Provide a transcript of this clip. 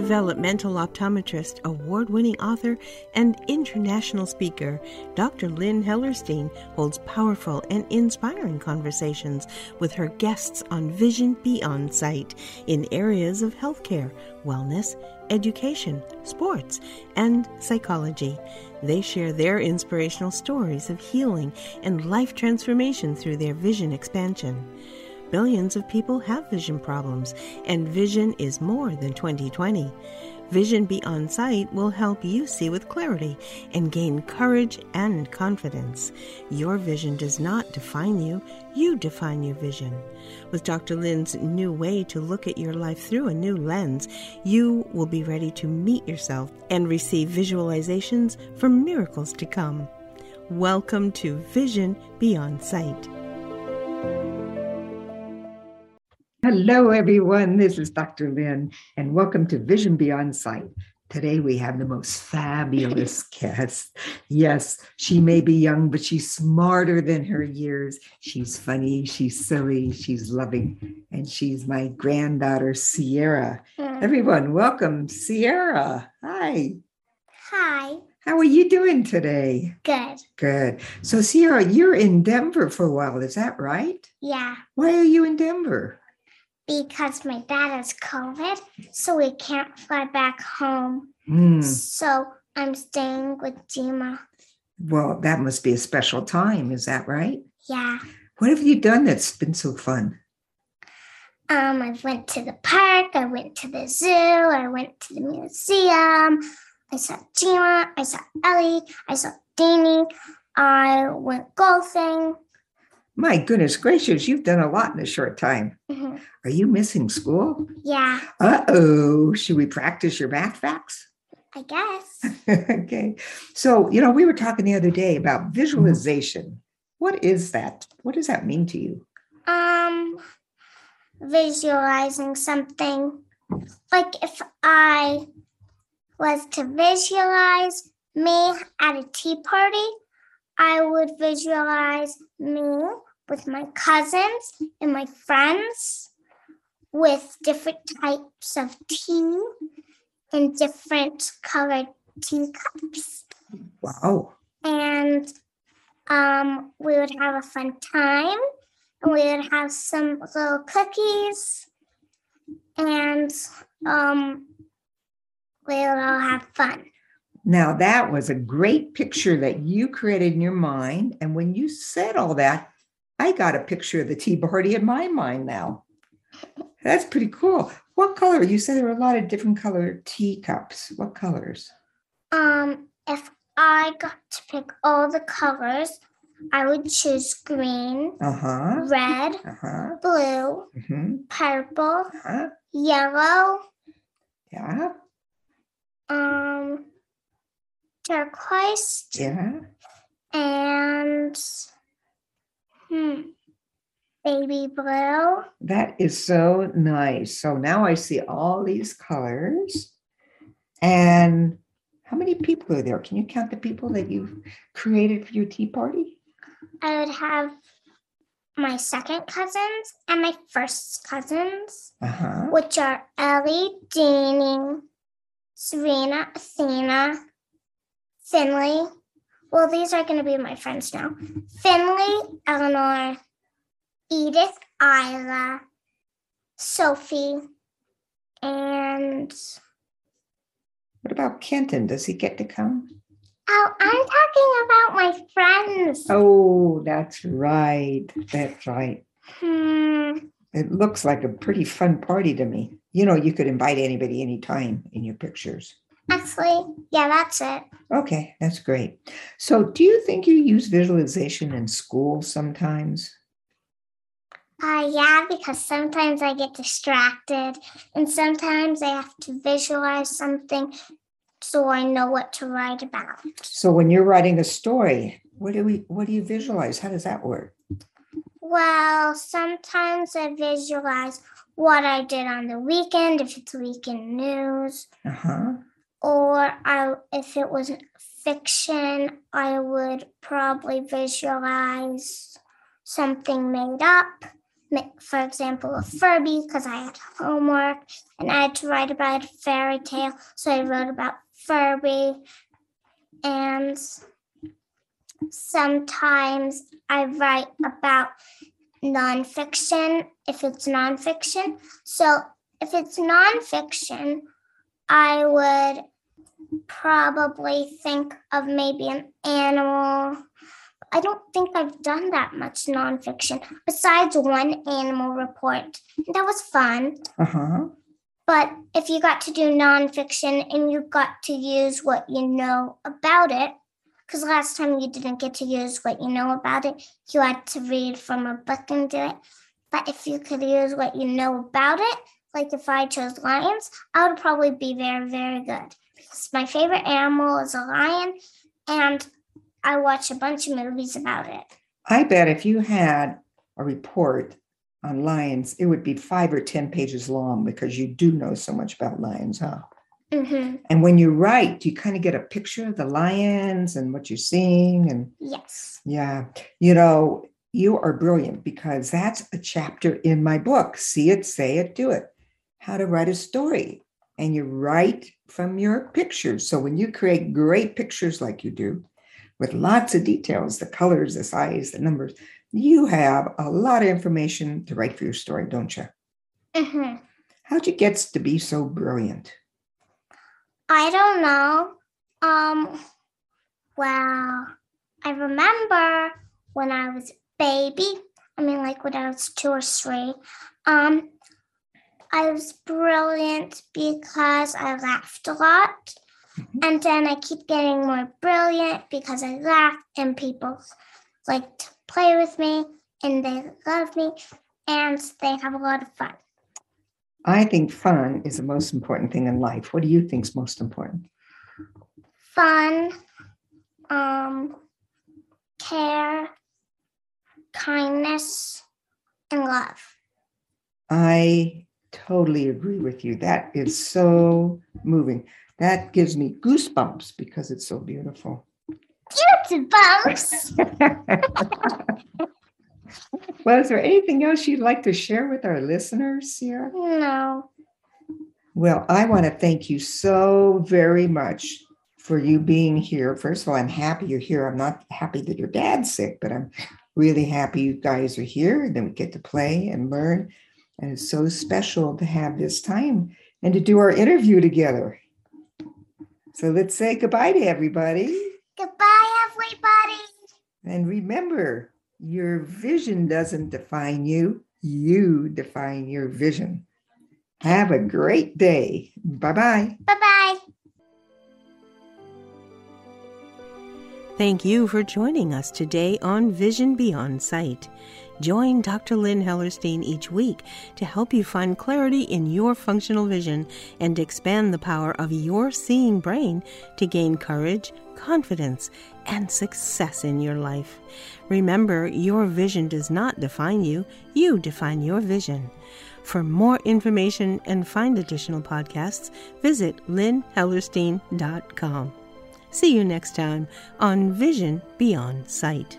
developmental optometrist, award winning author, and international speaker, Dr. Lynn Hellerstein holds powerful and inspiring conversations with her guests on Vision Beyond Sight in areas of healthcare, wellness, education, sports, and psychology. They share their inspirational stories of healing and life transformation through their vision expansion. Billions of people have vision problems, and vision is more than 2020. Vision Beyond Sight will help you see with clarity and gain courage and confidence. Your vision does not define you, you define your vision. With Dr. Lynn's new way to look at your life through a new lens, you will be ready to meet yourself and receive visualizations for miracles to come. Welcome to Vision Beyond Sight. Hello, everyone. This is Dr. Lynn, and welcome to Vision Beyond Sight. Today, we have the most fabulous guest. Yes, she may be young, but she's smarter than her years. She's funny, she's silly, she's loving, and she's my granddaughter, Sierra. Mm. Everyone, welcome, Sierra. Hi. Hi. How are you doing today? Good. Good. So, Sierra, you're in Denver for a while, is that right? Yeah. Why are you in Denver? Because my dad has COVID, so we can't fly back home. Hmm. So I'm staying with Dima. Well, that must be a special time. Is that right? Yeah. What have you done that's been so fun? Um, I went to the park, I went to the zoo, I went to the museum, I saw Dima, I saw Ellie, I saw Danny, I went golfing. My goodness gracious, you've done a lot in a short time. Mhm. Are you missing school? Yeah, Uh oh. Should we practice your math facts? I guess. okay. So, you know, we were talking the other day about visualization. What is that? What does that mean to you? Um, visualizing something. Like if I was to visualize me at a tea party, I would visualize me with my cousins and my friends with different types of tea and different colored teacups. Wow. and um, we would have a fun time. And we would have some little cookies, and um, we would all have fun. Now, that was a great picture that you created in your mind. And when you said all that, I got a picture of the tea party in my mind now. That's pretty cool. What color? You said there were a lot of different colored teacups. What colors? Um, if I got to pick all the colors, I would choose green, Uh huh. red, Uh huh. blue, hmm purple, huh yellow, Yeah. um, turquoise, Yeah. and hmm, baby blue. That is so nice. So now I see all these colors. And how many people are there? Can you count the people that you've created for your tea party? I would have my second cousins and my first cousins, Uh huh. which are Ellie, Danny, Serena, Athena, Finley. Well, these are going to be my friends now. Finley, Eleanor, Edith, Isla, Sophie, and What about Kenton? Does he get to come? oh, I'm talking about my friends. Oh, that's right. That's right. Hmm. It looks like a pretty fun party to me. You know, you could invite anybody anytime in your pictures. Actually, yeah, that's it. Okay, that's great. So, do you think you use visualization in school sometimes? Uh, yeah, because sometimes I get distracted, and sometimes I have to visualize something so I know what to write about. So, when you're writing a story, what do we what do you visualize? How does that work? Well, sometimes I visualize what I did on the weekend, if it's weekend news, Uh-huh. Or I, if it was fiction, I would probably visualize something made up. for example, a Furby because I had homework and I had to write about a fairy tale. So I wrote about Furby. And sometimes I write about nonfiction if it's nonfiction. So if it's nonfiction, I would probably think of maybe an animal. I don't think I've done that much nonfiction besides one animal report. That was fun. Uh huh. But if you got to do nonfiction and you got to use what you know about it, because last time you didn't get to use what you know about it, you had to read from a book and do it. But if you could use what you know about it, like if I chose lions, I would probably be very, very good. Because my favorite animal is a lion, and I watch a bunch of movies about it. I bet if you had a report on lions, it would be five or 10 pages long because you do know so much about lions, huh? Mm-hmm. And when you write, you kind of get a picture of the lions and what you're seeing. And Yes. yeah, you know, you are brilliant because that's a chapter in my book. See it, say it, do it. How to write a story. And you write from your pictures. So when you create great pictures like you do, with lots of details, the colors, the size, the numbers, you have a lot of information to write for your story, don't you? Mm-hmm. How'd you get to be so brilliant? I don't know. Um, well, I remember when I was a baby, I mean, like when I was two or three, um, I was brilliant because I laughed a lot. Mhm. And then I keep getting more brilliant because I laugh and people like to play with me and they love me and they have a lot of fun. I think fun is the most important thing in life. What do you think is most important? Fun, um, care, kindness, and love. I totally agree with you. That is so moving. That gives me goosebumps because it's so beautiful. Bumps. well, is there anything else you'd like to share with our listeners, Sierra? No. Well, I want to thank you so very much for you being here. First of all, I'm happy you're here. I'm not happy that your dad's sick, but I'm really happy you guys are here. And then we get to play and learn. And it's so special to have this time and to do our interview together. So let's say goodbye to everybody. Goodbye, everybody. And remember, your vision doesn't define you, you define your vision. Have a great day. Bye bye. Bye bye. Thank you for joining us today on Vision Beyond Sight. Join Dr. Lynn Hellerstein each week to help you find clarity in your functional vision and expand the power of your seeing brain to gain courage, confidence, and success in your life. Remember, your vision does not define you, you define your vision. For more information and find additional podcasts, visit lynnhellerstein.com. See you next time on Vision Beyond Sight.